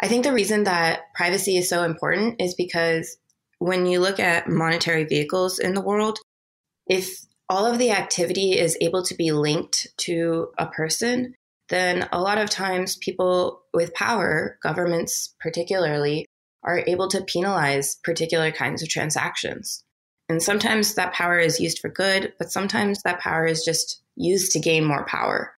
I think the reason that privacy is so important is because when you look at monetary vehicles in the world, if all of the activity is able to be linked to a person, then a lot of times people with power, governments particularly, are able to penalize particular kinds of transactions. And sometimes that power is used for good, but sometimes that power is just used to gain more power.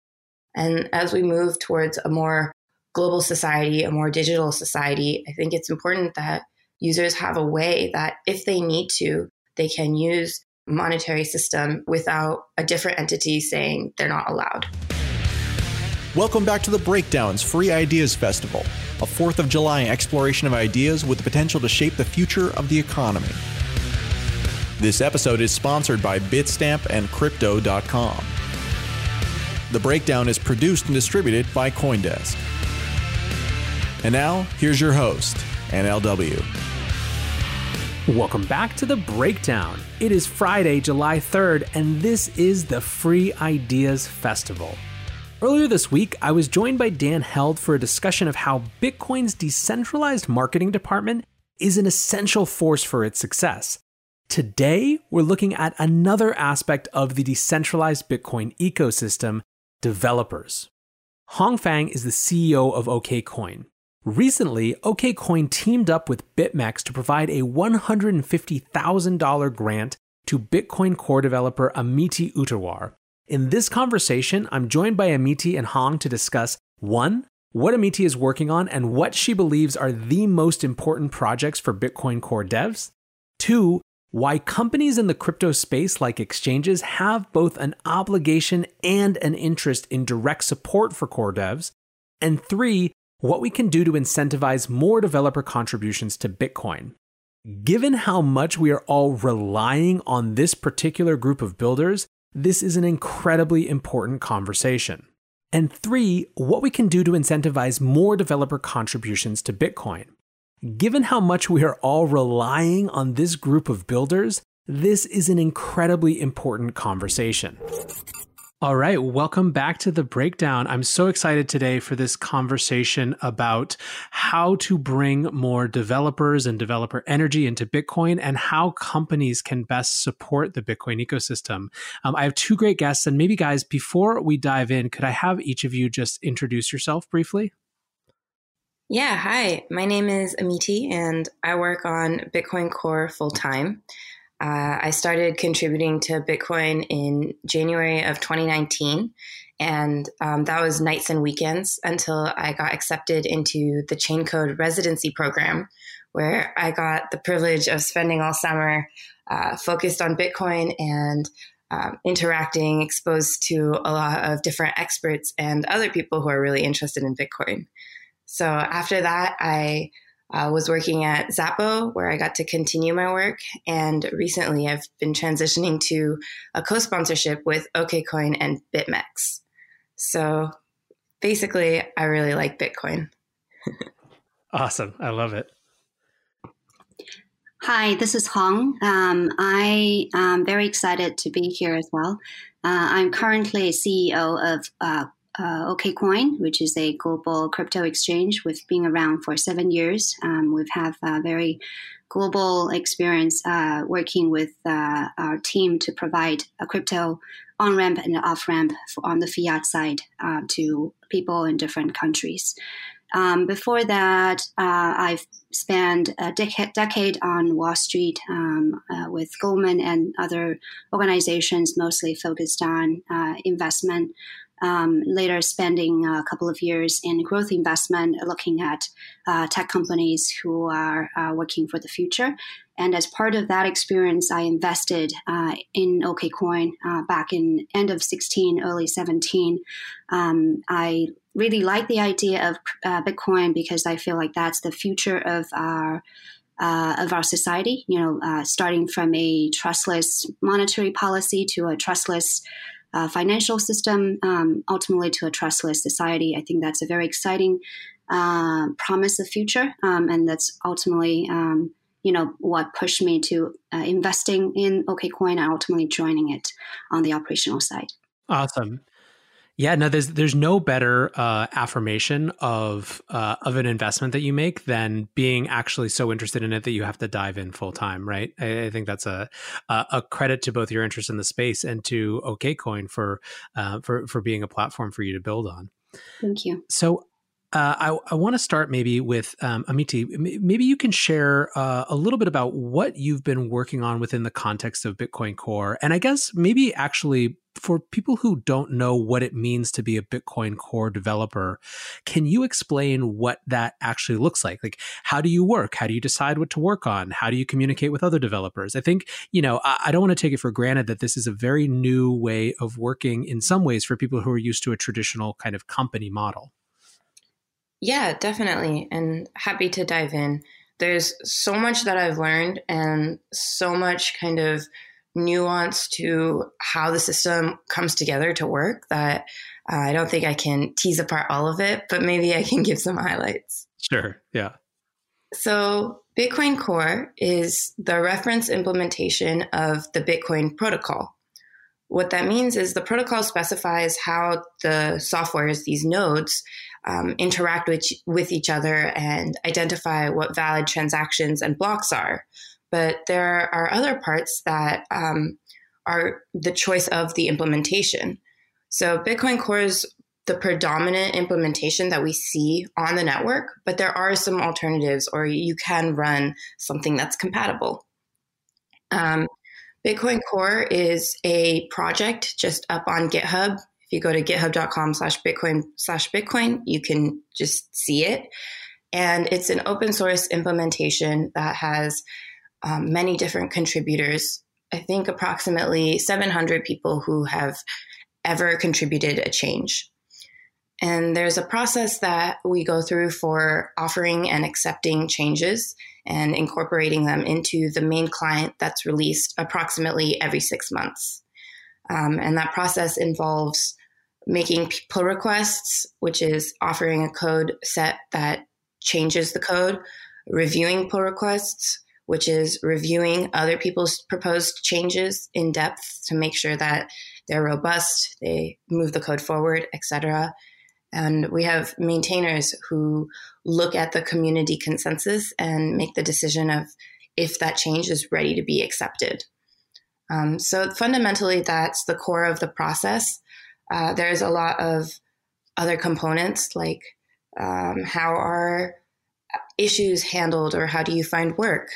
And as we move towards a more global society, a more digital society, I think it's important that users have a way that if they need to, they can use monetary system without a different entity saying they're not allowed. Welcome back to the Breakdowns Free Ideas Festival, a 4th of July exploration of ideas with the potential to shape the future of the economy. This episode is sponsored by Bitstamp and Crypto.com. The breakdown is produced and distributed by Coindesk. And now, here's your host, NLW. Welcome back to the breakdown. It is Friday, July 3rd, and this is the Free Ideas Festival. Earlier this week, I was joined by Dan Held for a discussion of how Bitcoin's decentralized marketing department is an essential force for its success. Today, we're looking at another aspect of the decentralized Bitcoin ecosystem developers. Hong Fang is the CEO of OKCoin. Recently, OKCoin teamed up with BitMEX to provide a $150,000 grant to Bitcoin core developer Amiti Uttarwar. In this conversation, I'm joined by Amiti and Hong to discuss one, what Amiti is working on and what she believes are the most important projects for Bitcoin core devs. Two, why companies in the crypto space, like exchanges, have both an obligation and an interest in direct support for core devs. And three, what we can do to incentivize more developer contributions to Bitcoin. Given how much we are all relying on this particular group of builders, this is an incredibly important conversation. And three, what we can do to incentivize more developer contributions to Bitcoin. Given how much we are all relying on this group of builders, this is an incredibly important conversation. All right, welcome back to the breakdown. I'm so excited today for this conversation about how to bring more developers and developer energy into Bitcoin and how companies can best support the Bitcoin ecosystem. Um, I have two great guests, and maybe, guys, before we dive in, could I have each of you just introduce yourself briefly? Yeah, hi. My name is Amiti, and I work on Bitcoin Core full time. Uh, I started contributing to Bitcoin in January of 2019, and um, that was nights and weekends until I got accepted into the Chaincode residency program, where I got the privilege of spending all summer uh, focused on Bitcoin and um, interacting, exposed to a lot of different experts and other people who are really interested in Bitcoin. So after that, I uh, was working at Xapo, where I got to continue my work. And recently, I've been transitioning to a co sponsorship with OKCoin and BitMEX. So basically, I really like Bitcoin. awesome. I love it. Hi, this is Hong. Um, I am very excited to be here as well. Uh, I'm currently CEO of uh, uh, OKCoin, which is a global crypto exchange. We've been around for seven years. Um, we've have a very global experience uh, working with uh, our team to provide a crypto on ramp and off ramp on the fiat side uh, to people in different countries. Um, before that, uh, I've spent a dec- decade on Wall Street um, uh, with Goldman and other organizations, mostly focused on uh, investment um, later spending a couple of years in growth investment, looking at uh, tech companies who are uh, working for the future. And as part of that experience, I invested uh, in OKCoin uh, back in end of 16, early 17. Um, I really like the idea of uh, Bitcoin because I feel like that's the future of our uh, of our society. You know, uh, starting from a trustless monetary policy to a trustless uh, financial system, um, ultimately to a trustless society. I think that's a very exciting uh, promise of future, um, and that's ultimately, um, you know, what pushed me to uh, investing in OKCoin and ultimately joining it on the operational side. Awesome. Yeah, no, there's there's no better uh, affirmation of uh, of an investment that you make than being actually so interested in it that you have to dive in full time, right? I, I, think that's a a credit to both your interest in the space and to OKCoin for uh, for for being a platform for you to build on. Thank you. So uh, I, I want to start maybe with um, Amiti. Maybe you can share uh, a little bit about what you've been working on within the context of Bitcoin Core. And I guess maybe actually for people who don't know what it means to be a Bitcoin Core developer, can you explain what that actually looks like? Like, how do you work? How do you decide what to work on? How do you communicate with other developers? I think, you know, I, I don't want to take it for granted that this is a very new way of working in some ways for people who are used to a traditional kind of company model. Yeah, definitely. And happy to dive in. There's so much that I've learned and so much kind of nuance to how the system comes together to work that uh, I don't think I can tease apart all of it, but maybe I can give some highlights. Sure. Yeah. So, Bitcoin Core is the reference implementation of the Bitcoin protocol. What that means is the protocol specifies how the softwares, these nodes, um, interact with, with each other and identify what valid transactions and blocks are. But there are other parts that um, are the choice of the implementation. So Bitcoin Core is the predominant implementation that we see on the network, but there are some alternatives, or you can run something that's compatible. Um, Bitcoin Core is a project just up on GitHub If you go to github.com slash Bitcoin slash Bitcoin, you can just see it. And it's an open source implementation that has um, many different contributors. I think approximately 700 people who have ever contributed a change. And there's a process that we go through for offering and accepting changes and incorporating them into the main client that's released approximately every six months. Um, and that process involves making pull requests, which is offering a code set that changes the code, reviewing pull requests, which is reviewing other people's proposed changes in depth to make sure that they're robust, they move the code forward, etc. And we have maintainers who look at the community consensus and make the decision of if that change is ready to be accepted. Um, so fundamentally, that's the core of the process. Uh, there's a lot of other components like um, how are issues handled or how do you find work?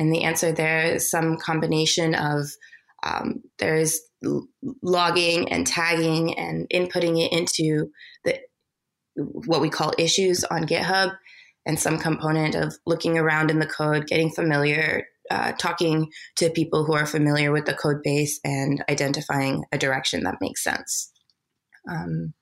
And the answer there is some combination of um, there's logging and tagging and inputting it into the what we call issues on GitHub, and some component of looking around in the code, getting familiar, uh, talking to people who are familiar with the code base, and identifying a direction that makes sense. Um,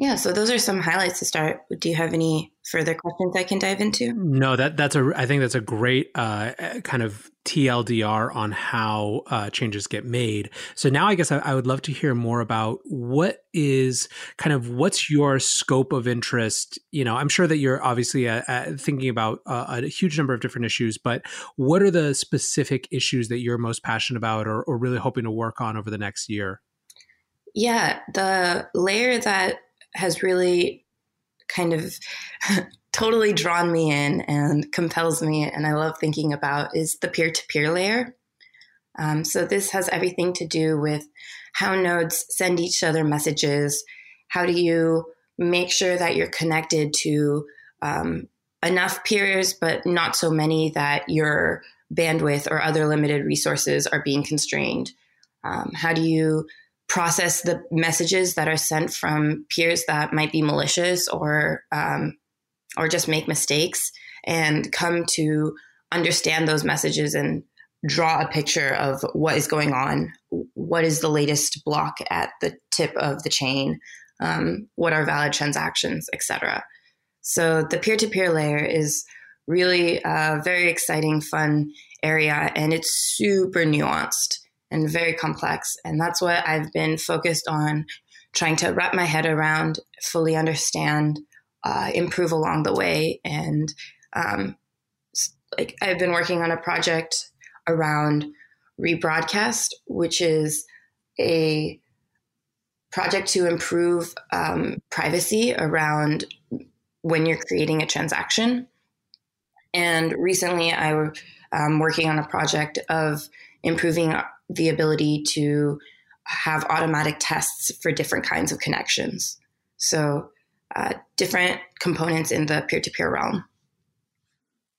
yeah, so those are some highlights to start. Do you have any further questions I can dive into? No, that that's a I think that's a great uh, kind of TLDR on how uh, changes get made. So now I guess I, I, would love to hear more about what is kind of what's your scope of interest. You know, I'm sure that you're obviously uh, uh thinking about uh, a huge number of different issues, but what are the specific issues that you're most passionate about or, or really hoping to work on over the next year? Yeah, the layer that has really kind of totally drawn me in and compels me, and I love thinking about is the peer to peer layer. Um, so, this has everything to do with how nodes send each other messages. How do you make sure that you're connected to um, enough peers, but not so many that your bandwidth or other limited resources are being constrained? Um, how do you process the messages that are sent from peers that might be malicious or um, or just make mistakes and come to understand those messages and draw a picture of what is going on. What is the latest block at the tip of the chain? Um, what are valid transactions etc so the peer-to-peer layer is really a very exciting fun area and it's super nuanced and very complex. And that's what I've been focused on trying to wrap my head around, fully understand, uh, improve along the way. And um, like I've been working on a project around rebroadcast, which is a project to improve um, privacy around when you're creating a transaction. And recently, I was um, working on a project of improving the ability to have automatic tests for different kinds of connections. So, uh, different components in the peer to peer realm.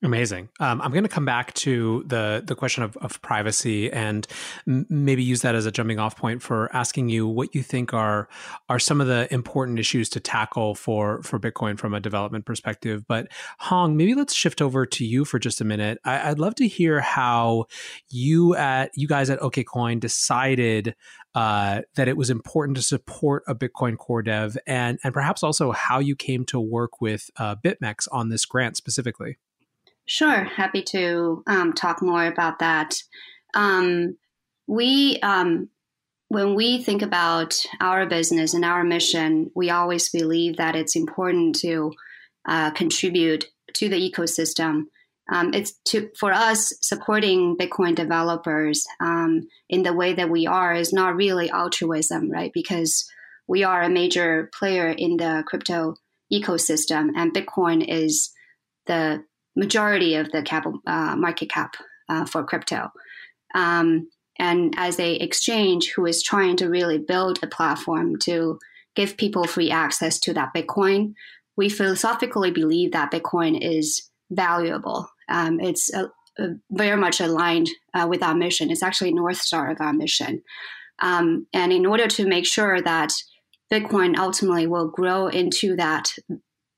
Amazing. Um, I'm going to come back to the the question of, of privacy and m- maybe use that as a jumping off point for asking you what you think are are some of the important issues to tackle for for Bitcoin from a development perspective. But Hong, maybe let's shift over to you for just a minute. I, would love to hear how you at you guys at OKCoin decided uh, that it was important to support a Bitcoin core dev, and and perhaps also how you came to work with uh, BitMEX on this grant specifically. Sure, happy to um, talk more about that. Um, we, um, when we think about our business and our mission, we always believe that it's important to uh, contribute to the ecosystem. Um, it's to for us supporting Bitcoin developers um, in the way that we are is not really altruism, right? Because we are a major player in the crypto ecosystem, and Bitcoin is the majority of the cap, uh, market cap uh, for crypto. Um, and as a exchange who is trying to really build a platform to give people free access to that Bitcoin, we philosophically believe that Bitcoin is valuable. Um, it's a, a very much aligned uh, with our mission. It's actually North Star of our mission. Um, and in order to make sure that Bitcoin ultimately will grow into that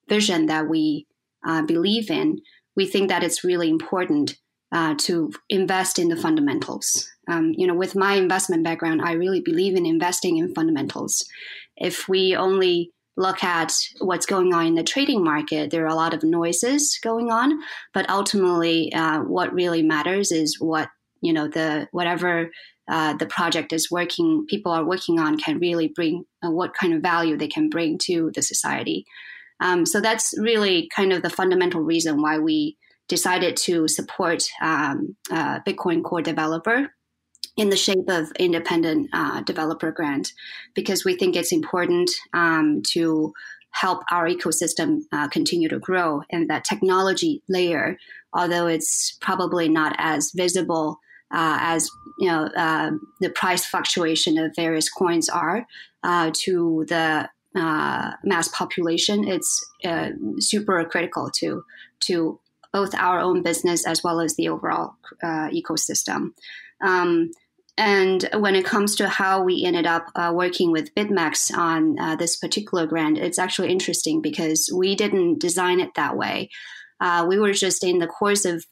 vision that we uh, believe in, we think that it's really important uh, to invest in the fundamentals. Um, you know, with my investment background, I really believe in investing in fundamentals. If we only look at what's going on in the trading market, there are a lot of noises going on, but ultimately, uh, what really matters is what you know the whatever uh, the project is working, people are working on can really bring uh, what kind of value they can bring to the society. Um, so that's really kind of the fundamental reason why we decided to support um, uh, Bitcoin Core Developer in the shape of independent uh, developer grant because we think it's important um, to help our ecosystem uh, continue to grow. And that technology layer although it's probably not as visible uh, as you know uh, the price fluctuation of various coins are uh, to the uh, mass population, it's uh, super critical to to both our own business as well as the overall uh, ecosystem. Um, and when it comes to how we ended up uh, working with BitMEX on uh, this particular grant, it's actually interesting because we didn't design it that way. Uh, we were just in the course of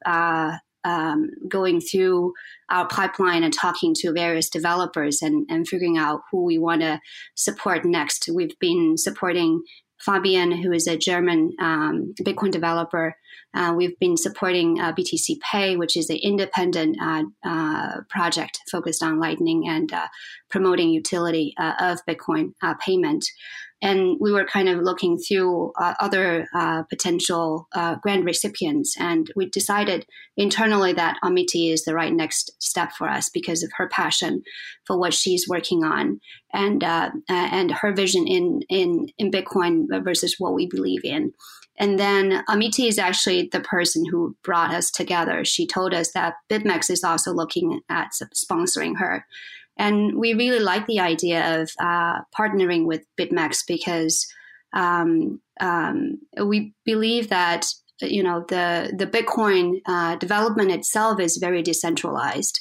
um, going through our pipeline and talking to various developers and, and figuring out who we want to support next. We've been supporting Fabian, who is a German um, Bitcoin developer. Uh, we've been supporting uh, BTC Pay, which is an independent uh, uh project focused on Lightning and uh, promoting utility uh, of Bitcoin payment and we were kind of looking through other potential grant recipients, and we decided internally that Amiti is the right next step for us because of her passion for what she's working on and and her vision in in in Bitcoin versus what we believe in. And then Amiti is actually the person who brought us together. She told us that BitMEX is also looking at sponsoring her. And we really like the idea of uh, partnering with BitMEX because um, um, we believe that you know the the Bitcoin uh, development itself is very decentralized.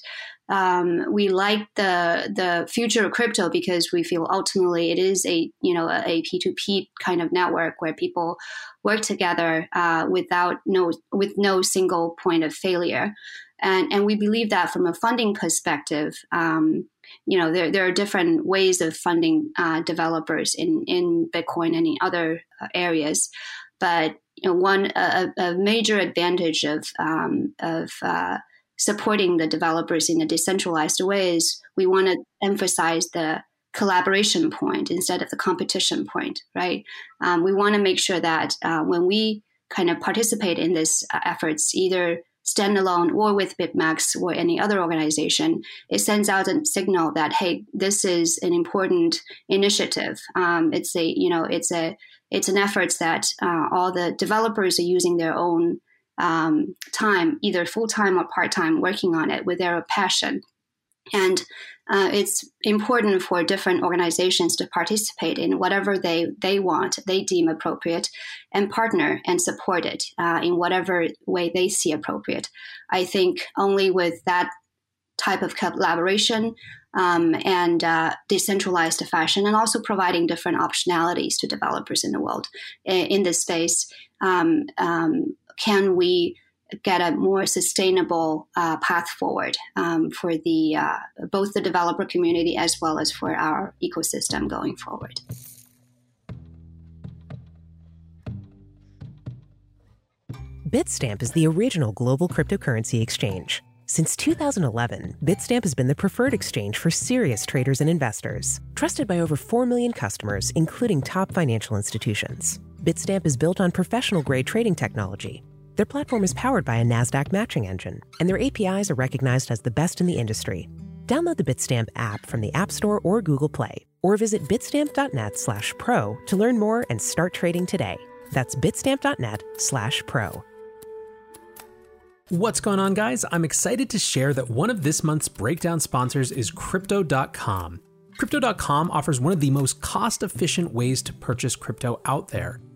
Um, we like the the future of crypto because we feel ultimately it is a you know a P two P kind of network where people work together uh, without no with no single point of failure, and and we believe that from a funding perspective, um, you know, there, there are different ways of funding uh, developers in, in Bitcoin and in other uh, areas. But you know, one a, a major advantage of of uh, supporting the developers in a decentralized way is we want to emphasize the collaboration point instead of the competition point, right? Um, we want to make sure that uh, when we kind of participate in these uh, efforts, either standalone or with BitMEX or any other organization, it sends out a signal that hey, this is an important initiative. Um, it's a you know it's a it's an effort that uh, all the developers are using their own um, time, either full time or part time, working on it with their passion. And uh, it's important for different organizations to participate in whatever they, they want, they deem appropriate, and partner and support it uh, in whatever way they see appropriate. I think only with that type of collaboration um, and uh, decentralized fashion, and also providing different optionalities to developers in the world in, in this space, um, um, can we get a more sustainable uh, path forward um, for the uh, both the developer community as well as for our ecosystem going forward. Bitstamp is the original global cryptocurrency exchange. Since 2011, Bitstamp has been the preferred exchange for serious traders and investors, trusted by over 4 million customers, including top financial institutions. Bitstamp is built on professional grade trading technology their platform is powered by a NASDAQ matching engine, and their APIs are recognized as the best in the industry. Download the Bitstamp app from the App Store or Google Play, or visit bitstamp.net slash pro to learn more and start trading today. That's bitstamp.net slash pro. What's going on, guys? I'm excited to share that one of this month's breakdown sponsors is Crypto.com. Crypto.com offers one of the most cost efficient ways to purchase crypto out there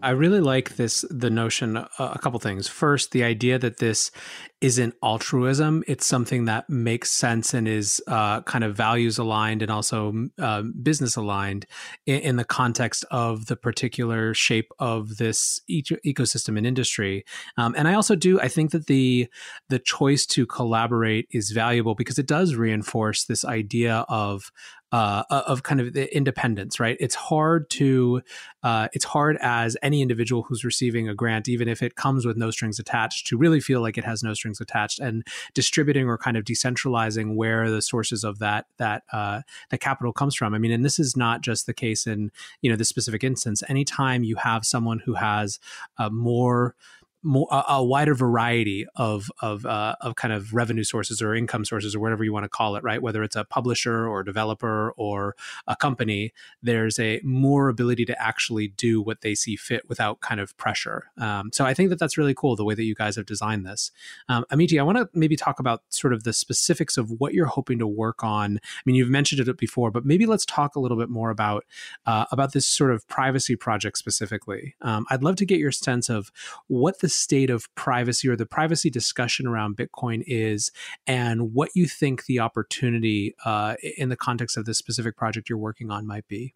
I really like this the notion uh, a couple things. First, the idea that this isn't altruism; it's something that makes sense and is uh, kind of values aligned and also uh, business aligned in, in, the context of the particular shape of this ecosystem and industry. Um, and I also do I think that the the choice to collaborate is valuable because it does reinforce this idea of uh, of kind of the independence, right? It's hard to, uh, it's hard as any individual who's receiving a grant, even if it comes with no strings attached, to really feel like it has no strings attached, and distributing or kind of decentralizing where the sources of that that uh, that capital comes from. I mean, and this is not just the case in you know this specific instance. Anytime you have someone who has more more a, wider variety of of uh, of kind of revenue sources or income sources or whatever you want to call it, right? Whether it's a publisher or developer or a company, there's a more ability to actually do what they see fit without kind of pressure. Um, so I think that that's really cool the way that you guys have designed this. Um, Amiti, I want to maybe talk about sort of the specifics of what you're hoping to work on. I mean, you've mentioned it before, but maybe let's talk a little bit more about uh, about this sort of privacy project specifically. Um, I'd love to get your sense of what the the state of privacy or the privacy discussion around Bitcoin is, and what you think the opportunity uh, in the context of this specific project you're working on might be.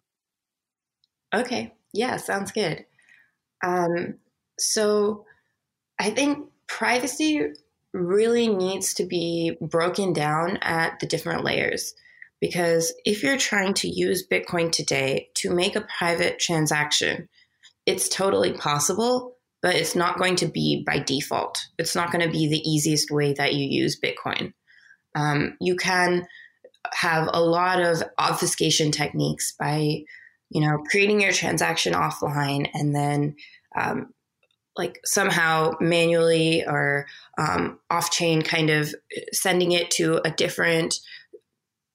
Okay. Yeah, sounds good. Um, so I think privacy really needs to be broken down at the different layers. Because if you're trying to use Bitcoin today to make a private transaction, it's totally possible but it's not going to be by default. It's not going to be the easiest way that you use Bitcoin. Um, you can have a lot of obfuscation techniques by, you know, creating your transaction offline and then um, like somehow manually or um, off chain kind of sending it to a different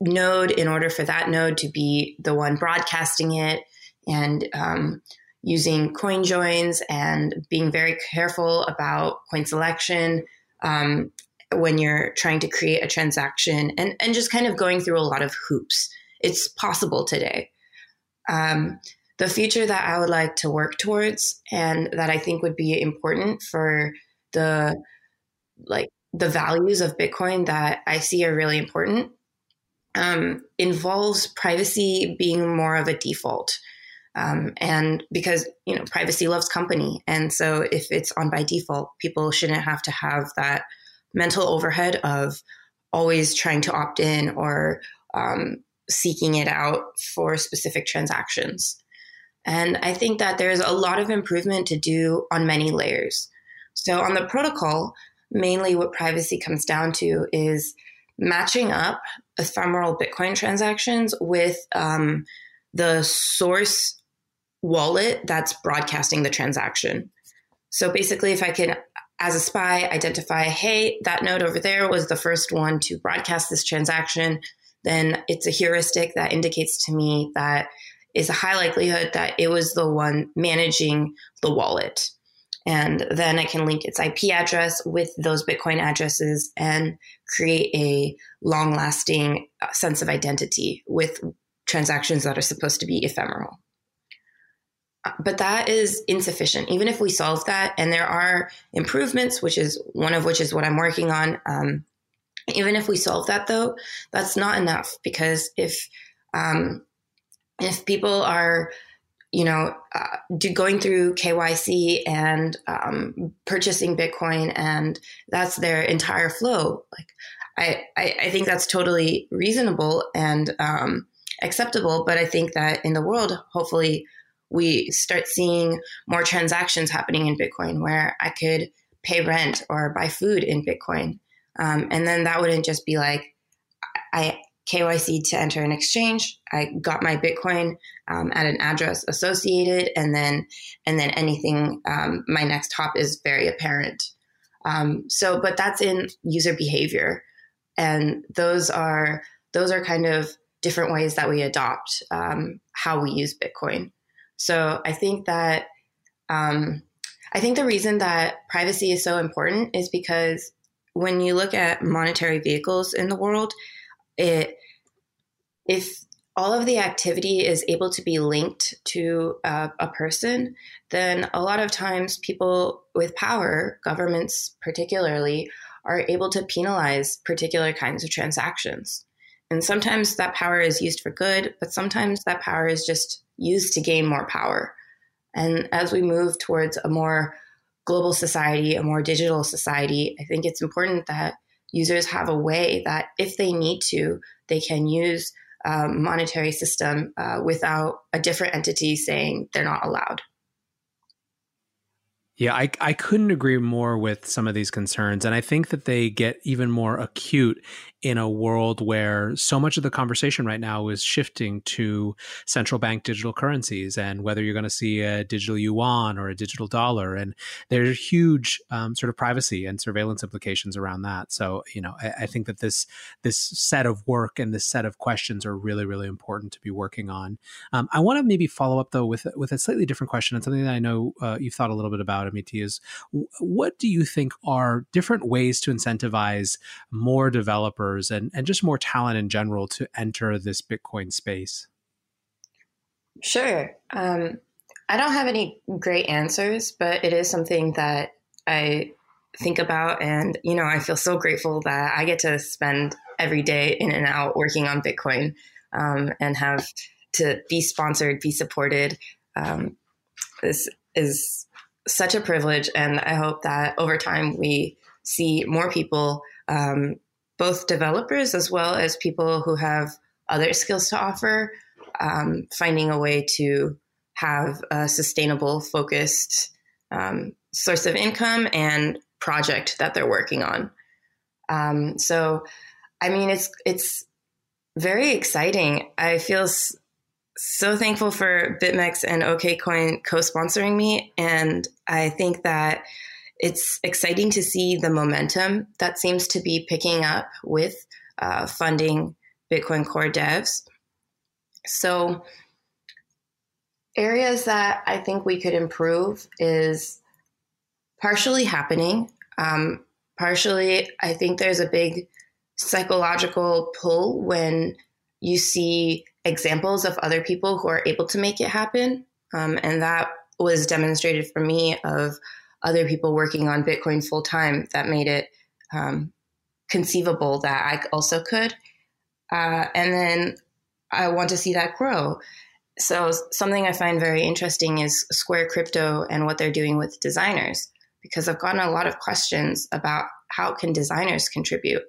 node in order for that node to be the one broadcasting it and um, using coin joins and being very careful about coin selection um, when you're trying to create a transaction and, and just kind of going through a lot of hoops. It's possible today. Um, the future that I would like to work towards and that I think would be important for the like the values of Bitcoin that I see are really important um, involves privacy being more of a default. Um, and because you know privacy loves company and so if it's on by default people shouldn't have to have that mental overhead of always trying to opt in or um, seeking it out for specific transactions. And I think that there's a lot of improvement to do on many layers. So, on the protocol, mainly what privacy comes down to is matching up ephemeral Bitcoin transactions with um, the source wallet that's broadcasting the transaction. So basically, if I can, as a spy, identify, hey, that node over there was the first one to broadcast this transaction, then it's a heuristic that indicates to me that is a high likelihood that it was the one managing the wallet. And then I can link its IP address with those Bitcoin addresses and create a long lasting uh, sense of identity with transactions that are supposed to be ephemeral. But that is insufficient. Even if we solve that, and there are improvements, which is one of which is what I'm working on. Um, even if we solve that, though, that's not enough because if um, if people are you know, uh, do, going through KYC and um, purchasing Bitcoin, and that's their entire flow. Like, I, I, I think that's totally reasonable and um, acceptable. But I think that in the world, hopefully, we start seeing more transactions happening in Bitcoin where I could pay rent or buy food in Bitcoin. Um, and then that wouldn't just be like, I KYC to enter an exchange. I got my Bitcoin um, at an address associated, and then and then anything. Um, my next hop is very apparent. Um, so, but that's in user behavior, and those are those are kind of different ways that we adopt um, how we use Bitcoin. So, I think that um, I think the reason that privacy is so important is because when you look at monetary vehicles in the world, it if all of the activity is able to be linked to uh, a person, then a lot of times people with power, governments particularly, are able to penalize particular kinds of transactions. And sometimes that power is used for good, but sometimes that power is just used to gain more power. And as we move towards a more global society, a more digital society, I think it's important that users have a way that if they need to, they can use um, monetary system uh, without a different entity saying they're not allowed. Yeah, I, I couldn't agree more with some of these concerns. And I think that they get even more acute in a world where so much of the conversation right now is shifting to central bank digital currencies and whether you're going to see a digital yuan or a digital dollar. And there's huge um, sort of privacy and surveillance implications around that. So, you know, I, I, think that this this set of work and this set of questions are really, really important to be working on. Um, I want to maybe follow up though with with a slightly different question and something that I know uh, you've thought a little bit about, Amiti, is what do you think are different ways to incentivize more developers developers and, and just more talent in general to enter this Bitcoin space? Sure. Um, I don't have any great answers, but it is something that I think about. And, you know, I feel so grateful that I get to spend every day in and out working on Bitcoin um, and have to be sponsored, be supported. Um, this is such a privilege. And I hope that over time we see more people um, both developers as well as people who have other skills to offer, um, finding a way to have a sustainable, focused um, source of income and project that they're working on. Um, so, I mean, it's it's very exciting. I feel so thankful for BitMEX and OKCoin co-sponsoring me, and I think that it's exciting to see the momentum that seems to be picking up with uh, funding Bitcoin Core devs. So, areas that I think we could improve is partially happening. Um, partially, I think there's a big psychological pull when you see examples of other people who are able to make it happen. Um, and that was demonstrated for me of other people working on Bitcoin full time that made it um, conceivable that I also could. Uh, and then I want to see that grow. So something I find very interesting is Square Crypto and what they're doing with designers, because I've gotten a lot of questions about how can designers contribute.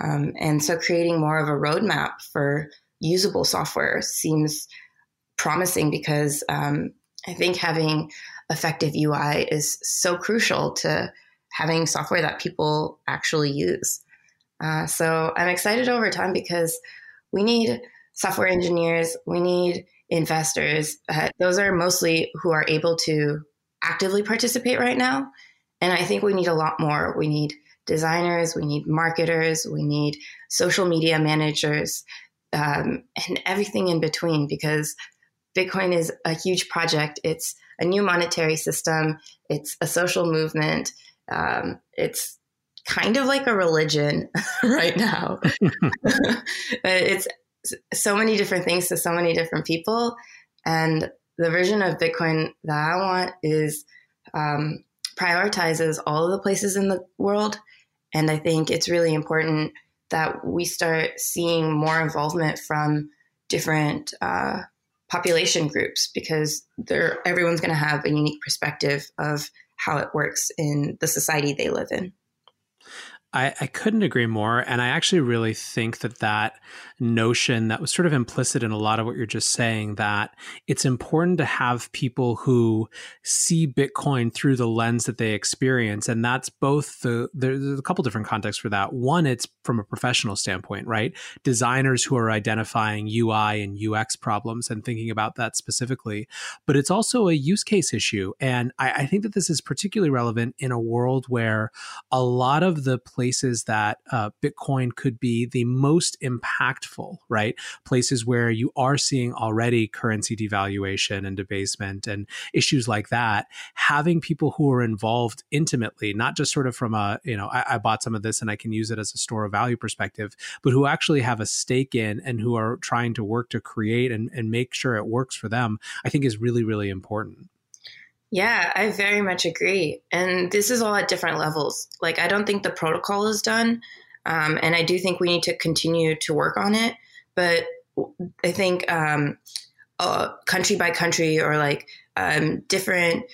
Um, and so creating more of a roadmap for usable software seems promising because um, I think having effective UI is so crucial to having software that people actually use. Uh, so I'm excited over time because we need software engineers, we need investors. Uh, those are mostly who are able to actively participate right now. And I think we need a lot more. We need designers, we need marketers, we need social media managers, um, and everything in between because Bitcoin is a huge project. It's a new monetary system, it's a social movement, um, it's kind of like a religion right now. it's so many different things to so many different people. And the version of Bitcoin that I want is um, prioritizes all of the places in the world. And I think it's really important that we start seeing more involvement from different uh, population groups because everyone's going to have a unique perspective of how it works in the society they live in. I, I, couldn't agree more. And I actually really think that that notion that was sort of implicit in a lot of what you're just saying that it's important to have people who see Bitcoin through the lens that they experience. And that's both the, there's a couple different contexts for that. One, it's from a professional standpoint, right? Designers who are identifying UI and UX problems and thinking about that specifically. But it's also a use case issue. And I, I think that this is particularly relevant in a world where a lot of the places that uh, Bitcoin could be the most impactful, right? Places where you are seeing already currency devaluation and debasement and issues like that. Having people who are involved intimately, not just sort of from a, you know, I, I bought some of this and I can use it as a store of value perspective, but who actually have a stake in and who are trying to work to create and, and make sure it works for them, I think is really, really important. Yeah, I very much agree. And this is all at different levels. Like, I don't think the protocol is done. Um, and I do think we need to continue to work on it. But I think um, uh, country by country or like um, different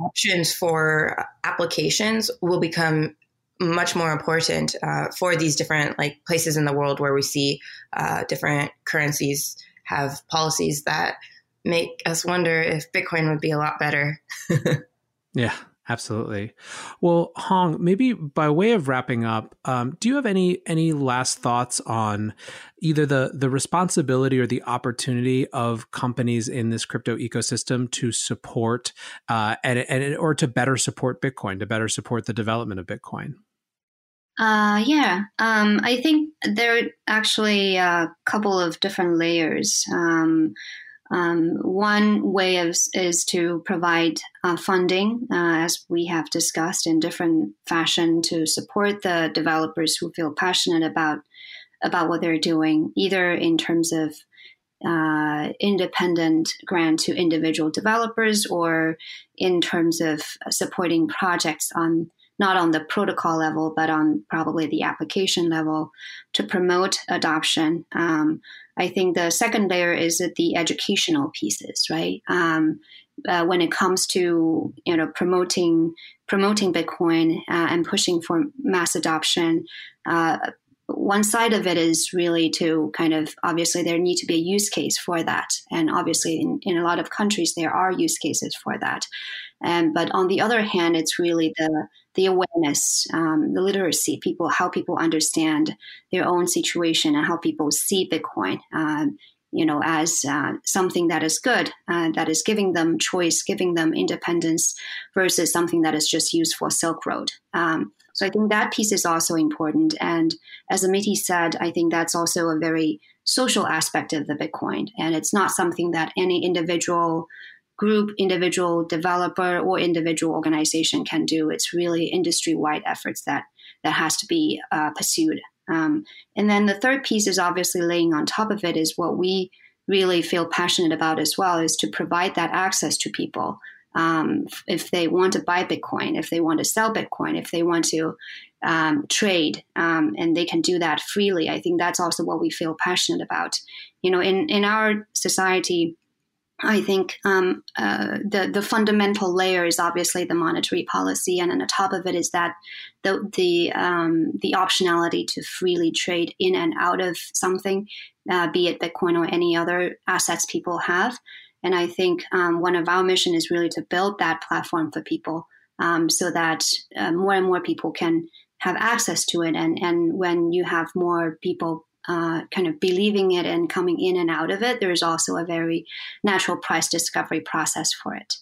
options for applications will become much more important uh, for these different like places in the world where we see uh, different currencies have policies that make us wonder if Bitcoin would be a lot better. yeah, absolutely. Well, Hong, maybe by way of wrapping up, um, do you have any any last thoughts on either the the responsibility or the opportunity of companies in this crypto ecosystem to support uh, and, and or to better support Bitcoin, to better support the development of Bitcoin? Uh, yeah, um, I think there are actually a couple of different layers. Um, um, one way of, is to provide uh, funding, uh, as we have discussed in different fashion, to support the developers who feel passionate about about what they're doing, either in terms of uh, independent grant to individual developers or in terms of supporting projects on not on the protocol level, but on probably the application level to promote adoption. Um, I think the second layer is the educational pieces, right? Um, uh, when it comes to you know promoting promoting Bitcoin uh, and pushing for mass adoption, uh, one side of it is really to kind of obviously there need to be a use case for that, and obviously in, in a lot of countries there are use cases for that. And but on the other hand, it's really the the awareness, um, the literacy, people how people understand their own situation and how people see Bitcoin. Um, you know, as uh, something that is good, uh, that is giving them choice, giving them independence, versus something that is just used for Silk Road. Um, so I think that piece is also important. And as Amiti said, I think that's also a very social aspect of the Bitcoin, and it's not something that any individual group, individual developer, or individual organization can do. It's really industry wide efforts that that has to be uh, pursued. Um, and then the third piece is obviously laying on top of it is what we really feel passionate about as well is to provide that access to people. Um, if they want to buy Bitcoin, if they want to sell Bitcoin, if they want to um, trade, um, and they can do that freely. I think that's also what we feel passionate about. You know, in in our society, I think um, uh, the the fundamental layer is obviously the monetary policy, and on the top of it is that the the um, the optionality to freely trade in and out of something, uh, be it Bitcoin or any other assets people have. And I think um, one of our mission is really to build that platform for people, um, so that uh, more and more people can have access to it. And and when you have more people uh, kind of believing it and coming in and out of it, there's also a very natural price discovery process for it.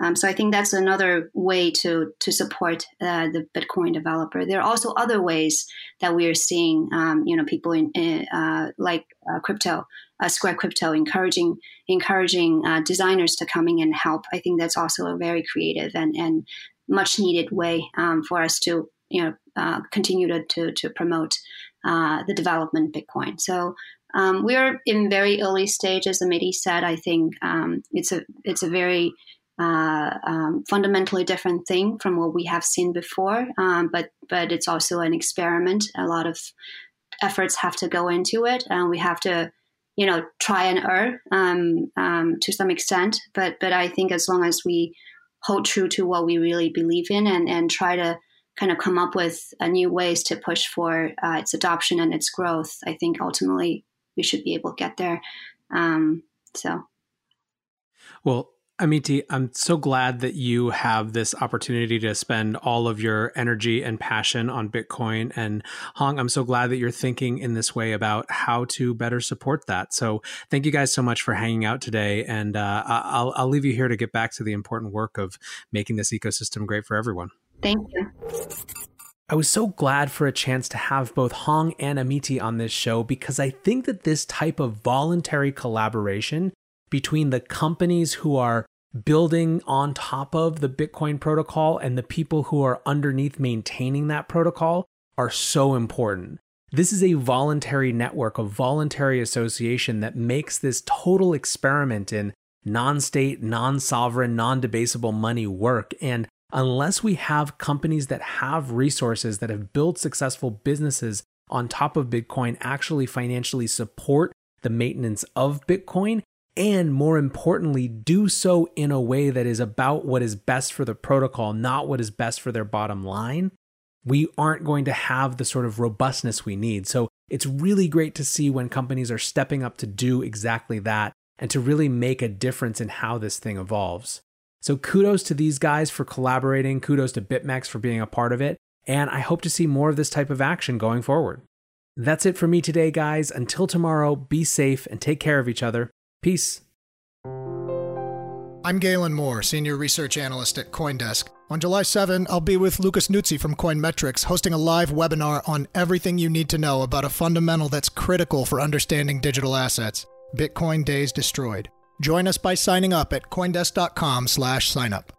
Um, so I think that's another way to to support uh, the Bitcoin developer. There are also other ways that we are seeing, um, you know, people in, in uh, like uh, crypto, uh, Square Crypto, encouraging encouraging uh, designers to coming and help. I think that's also a very creative and and much needed way um, for us to you know continue to, to, to promote uh, the development of Bitcoin. So um, we're in very early stages. Amiti said, I think um, it's a it's a very uh, um, fundamentally different thing from what we have seen before. Um, but but it's also an experiment. A lot of efforts have to go into it, and we have to you know try and err um, um, to some extent. But but I think as long as we hold true to what we really believe in and and try to kind of come up with uh, new ways to push for uh, its adoption and its growth, I think ultimately we should be able to get there. Um, so, well, Amiti, I'm so glad that you have this opportunity to spend all of your energy and passion on Bitcoin. And Hong, I'm so glad that you're thinking in this way about how to better support that. So thank you guys so much for hanging out today. And uh, I'll, I'll leave you here to get back to the important work of making this ecosystem great for everyone. Thank you. I was so glad for a chance to have both Hong and Amiti on this show because I think that this type of voluntary collaboration between the companies who are building on top of the Bitcoin protocol and the people who are underneath maintaining that protocol are so important. This is a voluntary network, a voluntary association that makes this total experiment in non state, non sovereign, non debasable money work. And unless we have companies that have resources that have built successful businesses on top of Bitcoin actually financially support the maintenance of Bitcoin, and more importantly, do so in a way that is about what is best for the protocol, not what is best for their bottom line, we aren't going to have the sort of robustness we need. So it's really great to see when companies are stepping up to do exactly that and to really make a difference in how this thing evolves. So kudos to these guys for collaborating. Kudos to BitMEX for being a part of it. And I hope to see more of this type of action going forward. That's it for me today, guys. Until tomorrow, be safe and take care of each other. Peace. I'm Galen Moore, Senior Research Analyst at Coindesk. On July 7, I'll be with Lucas Nuzzi from Coinmetrics hosting a live webinar on everything you need to know about a fundamental that's critical for understanding digital assets Bitcoin Days Destroyed. Join us by signing up at coindesk.com slash signup.